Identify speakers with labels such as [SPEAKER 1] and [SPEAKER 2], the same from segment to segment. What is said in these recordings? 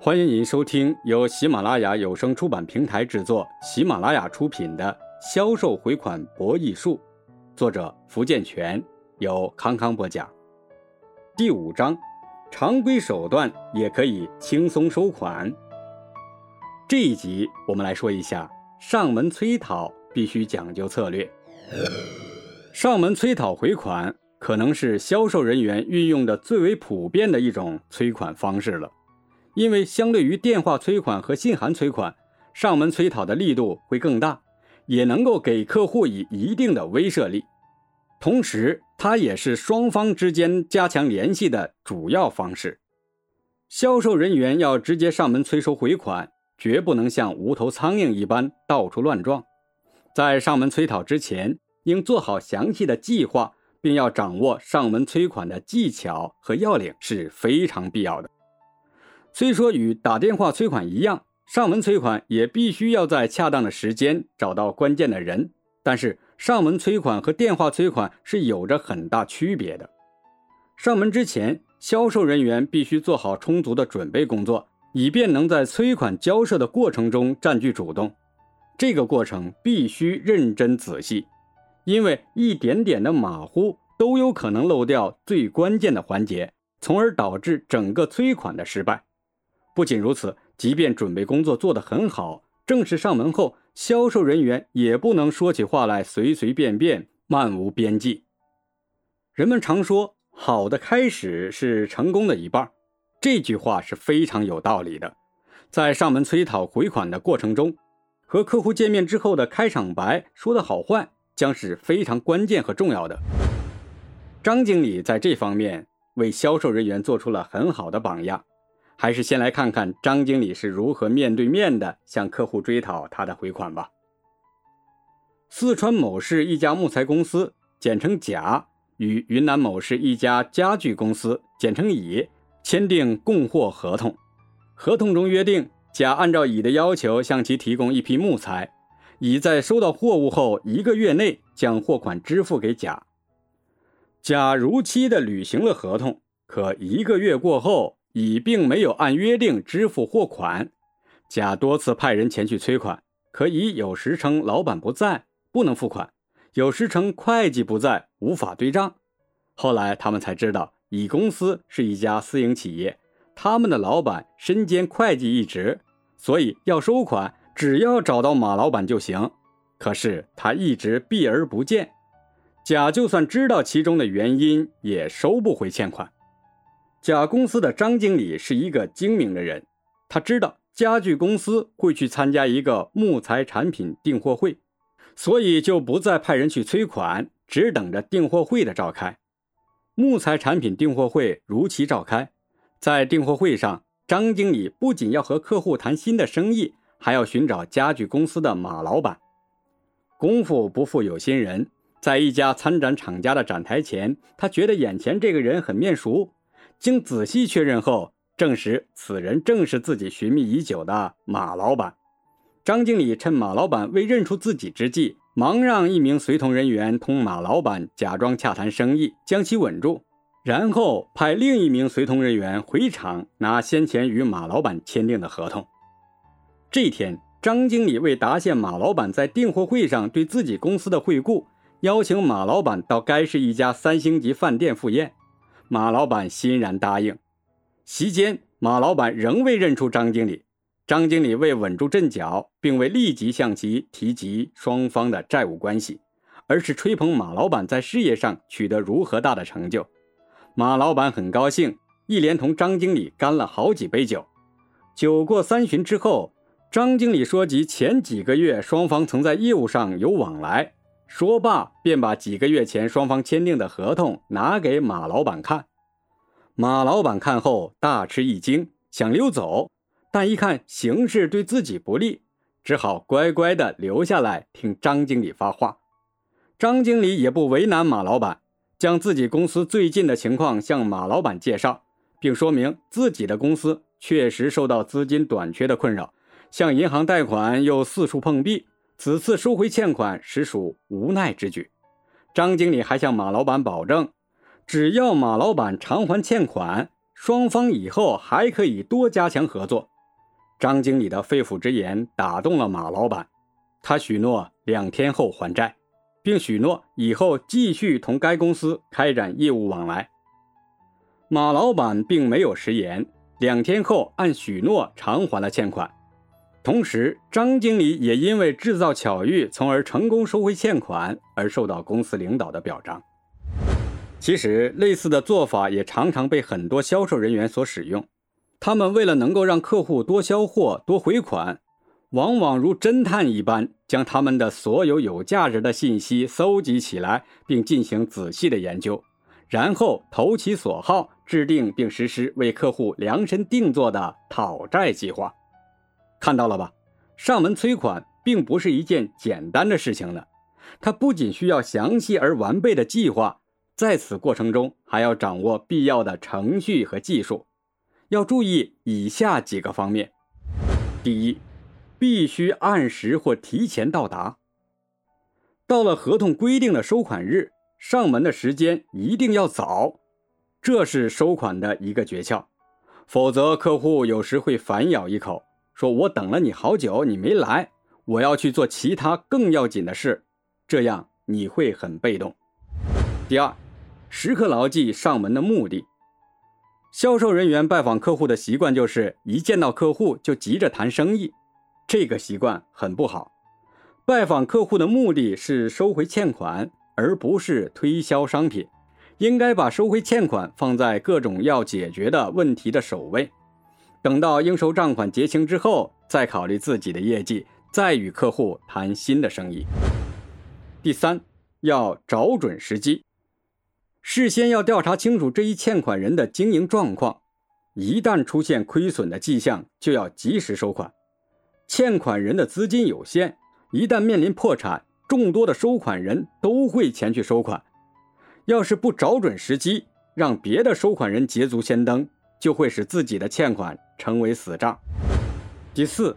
[SPEAKER 1] 欢迎您收听由喜马拉雅有声出版平台制作、喜马拉雅出品的《销售回款博弈术》，作者福建泉，由康康播讲。第五章，常规手段也可以轻松收款。这一集我们来说一下上门催讨必须讲究策略。上门催讨回款可能是销售人员运用的最为普遍的一种催款方式了。因为相对于电话催款和信函催款，上门催讨的力度会更大，也能够给客户以一定的威慑力。同时，它也是双方之间加强联系的主要方式。销售人员要直接上门催收回款，绝不能像无头苍蝇一般到处乱撞。在上门催讨之前，应做好详细的计划，并要掌握上门催款的技巧和要领是非常必要的。虽说与打电话催款一样，上门催款也必须要在恰当的时间找到关键的人，但是上门催款和电话催款是有着很大区别的。上门之前，销售人员必须做好充足的准备工作，以便能在催款交涉的过程中占据主动。这个过程必须认真仔细，因为一点点的马虎都有可能漏掉最关键的环节，从而导致整个催款的失败。不仅如此，即便准备工作做得很好，正式上门后，销售人员也不能说起话来随随便便、漫无边际。人们常说“好的开始是成功的一半”，这句话是非常有道理的。在上门催讨回款的过程中，和客户见面之后的开场白说的好坏，将是非常关键和重要的。张经理在这方面为销售人员做出了很好的榜样。还是先来看看张经理是如何面对面的向客户追讨他的回款吧。四川某市一家木材公司（简称甲）与云南某市一家家具公司（简称乙）签订供货合同。合同中约定，甲按照乙的要求向其提供一批木材，乙在收到货物后一个月内将货款支付给甲。甲如期的履行了合同，可一个月过后。乙并没有按约定支付货款，甲多次派人前去催款，可乙有时称老板不在，不能付款；有时称会计不在，无法对账。后来他们才知道，乙公司是一家私营企业，他们的老板身兼会计一职，所以要收款，只要找到马老板就行。可是他一直避而不见，甲就算知道其中的原因，也收不回欠款。甲公司的张经理是一个精明的人，他知道家具公司会去参加一个木材产品订货会，所以就不再派人去催款，只等着订货会的召开。木材产品订货会如期召开，在订货会上，张经理不仅要和客户谈新的生意，还要寻找家具公司的马老板。功夫不负有心人，在一家参展厂家的展台前，他觉得眼前这个人很面熟。经仔细确认后，证实此人正是自己寻觅已久的马老板。张经理趁马老板未认出自己之际，忙让一名随同人员同马老板假装洽谈生意，将其稳住，然后派另一名随同人员回厂拿先前与马老板签订的合同。这天，张经理为答谢马老板在订货会上对自己公司的惠顾，邀请马老板到该市一家三星级饭店赴宴。马老板欣然答应。席间，马老板仍未认出张经理。张经理为稳住阵脚，并未立即向其提及双方的债务关系，而是吹捧马老板在事业上取得如何大的成就。马老板很高兴，一连同张经理干了好几杯酒。酒过三巡之后，张经理说及前几个月双方曾在业务上有往来。说罢，便把几个月前双方签订的合同拿给马老板看。马老板看后大吃一惊，想溜走，但一看形势对自己不利，只好乖乖的留下来听张经理发话。张经理也不为难马老板，将自己公司最近的情况向马老板介绍，并说明自己的公司确实受到资金短缺的困扰，向银行贷款又四处碰壁。此次收回欠款实属无奈之举。张经理还向马老板保证，只要马老板偿还欠款，双方以后还可以多加强合作。张经理的肺腑之言打动了马老板，他许诺两天后还债，并许诺以后继续同该公司开展业务往来。马老板并没有食言，两天后按许诺偿还了欠款。同时，张经理也因为制造巧遇，从而成功收回欠款，而受到公司领导的表彰。其实，类似的做法也常常被很多销售人员所使用。他们为了能够让客户多销货、多回款，往往如侦探一般，将他们的所有有价值的信息搜集起来，并进行仔细的研究，然后投其所好，制定并实施为客户量身定做的讨债计划。看到了吧？上门催款并不是一件简单的事情呢。它不仅需要详细而完备的计划，在此过程中还要掌握必要的程序和技术。要注意以下几个方面：第一，必须按时或提前到达。到了合同规定的收款日，上门的时间一定要早，这是收款的一个诀窍。否则，客户有时会反咬一口。说我等了你好久，你没来，我要去做其他更要紧的事，这样你会很被动。第二，时刻牢记上门的目的。销售人员拜访客户的习惯就是一见到客户就急着谈生意，这个习惯很不好。拜访客户的目的是收回欠款，而不是推销商品，应该把收回欠款放在各种要解决的问题的首位。等到应收账款结清之后，再考虑自己的业绩，再与客户谈新的生意。第三，要找准时机，事先要调查清楚这一欠款人的经营状况，一旦出现亏损的迹象，就要及时收款。欠款人的资金有限，一旦面临破产，众多的收款人都会前去收款。要是不找准时机，让别的收款人捷足先登。就会使自己的欠款成为死账。第四，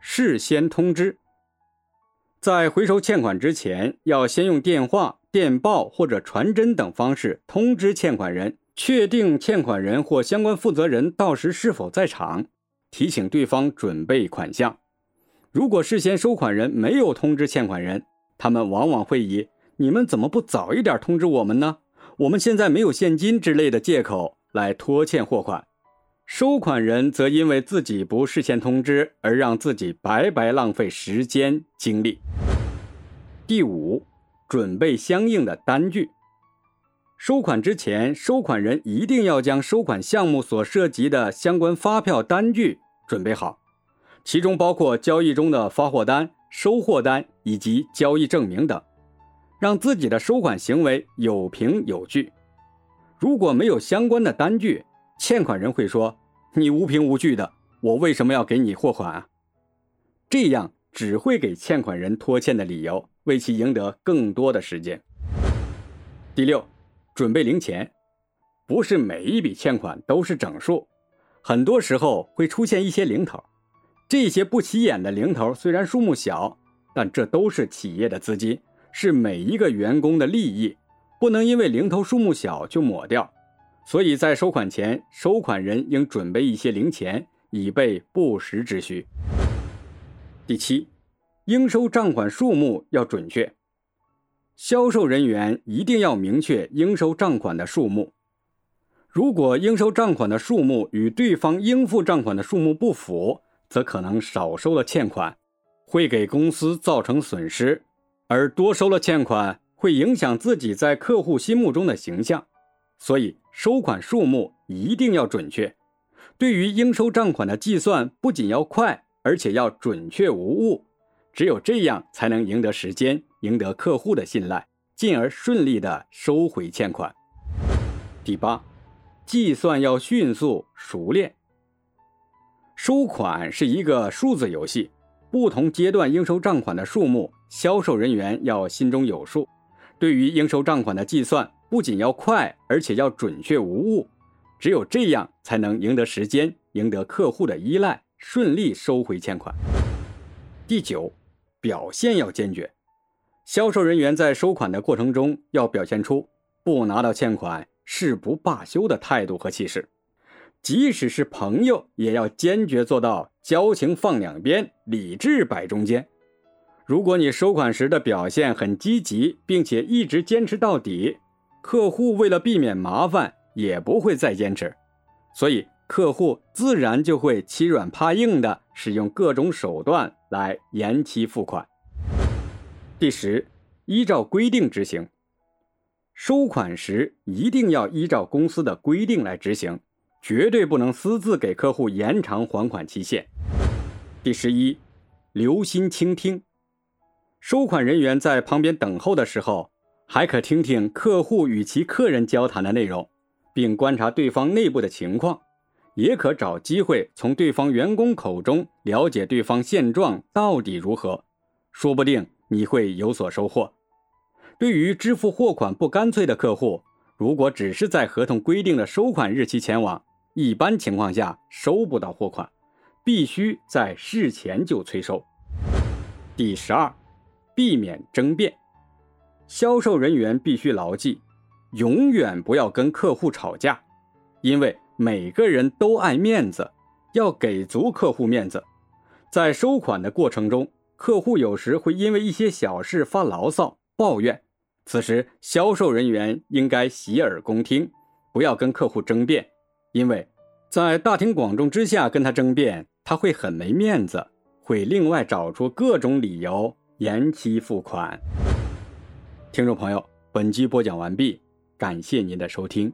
[SPEAKER 1] 事先通知，在回收欠款之前，要先用电话、电报或者传真等方式通知欠款人，确定欠款人或相关负责人到时是否在场，提醒对方准备款项。如果事先收款人没有通知欠款人，他们往往会以“你们怎么不早一点通知我们呢？我们现在没有现金”之类的借口来拖欠货款。收款人则因为自己不事先通知，而让自己白白浪费时间精力。第五，准备相应的单据。收款之前，收款人一定要将收款项目所涉及的相关发票单据准备好，其中包括交易中的发货单、收货单以及交易证明等，让自己的收款行为有凭有据。如果没有相关的单据，欠款人会说：“你无凭无据的，我为什么要给你货款啊？”这样只会给欠款人拖欠的理由，为其赢得更多的时间。第六，准备零钱，不是每一笔欠款都是整数，很多时候会出现一些零头。这些不起眼的零头虽然数目小，但这都是企业的资金，是每一个员工的利益，不能因为零头数目小就抹掉。所以在收款前，收款人应准备一些零钱，以备不时之需。第七，应收账款数目要准确，销售人员一定要明确应收账款的数目。如果应收账款的数目与对方应付账款的数目不符，则可能少收了欠款，会给公司造成损失；而多收了欠款，会影响自己在客户心目中的形象。所以。收款数目一定要准确，对于应收账款的计算不仅要快，而且要准确无误。只有这样，才能赢得时间，赢得客户的信赖，进而顺利的收回欠款。第八，计算要迅速熟练。收款是一个数字游戏，不同阶段应收账款的数目，销售人员要心中有数。对于应收账款的计算。不仅要快，而且要准确无误，只有这样才能赢得时间，赢得客户的依赖，顺利收回欠款。第九，表现要坚决，销售人员在收款的过程中要表现出不拿到欠款誓不罢休的态度和气势，即使是朋友，也要坚决做到交情放两边，理智摆中间。如果你收款时的表现很积极，并且一直坚持到底，客户为了避免麻烦，也不会再坚持。所以，客户自然就会欺软怕硬的使用各种手段来延期付款。第十，依照规定执行。收款时一定要依照公司的规定来执行。绝对不能私自给客户延长还款期限。第十一，留心倾听。收款人员在旁边等候的时候，还可听听客户与其客人交谈的内容，并观察对方内部的情况，也可找机会从对方员工口中了解对方现状到底如何，说不定你会有所收获。对于支付货款不干脆的客户，如果只是在合同规定的收款日期前往，一般情况下收不到货款，必须在事前就催收。第十二，避免争辩。销售人员必须牢记，永远不要跟客户吵架，因为每个人都爱面子，要给足客户面子。在收款的过程中，客户有时会因为一些小事发牢骚抱怨，此时销售人员应该洗耳恭听，不要跟客户争辩。因为，在大庭广众之下跟他争辩，他会很没面子，会另外找出各种理由延期付款。听众朋友，本集播讲完毕，感谢您的收听。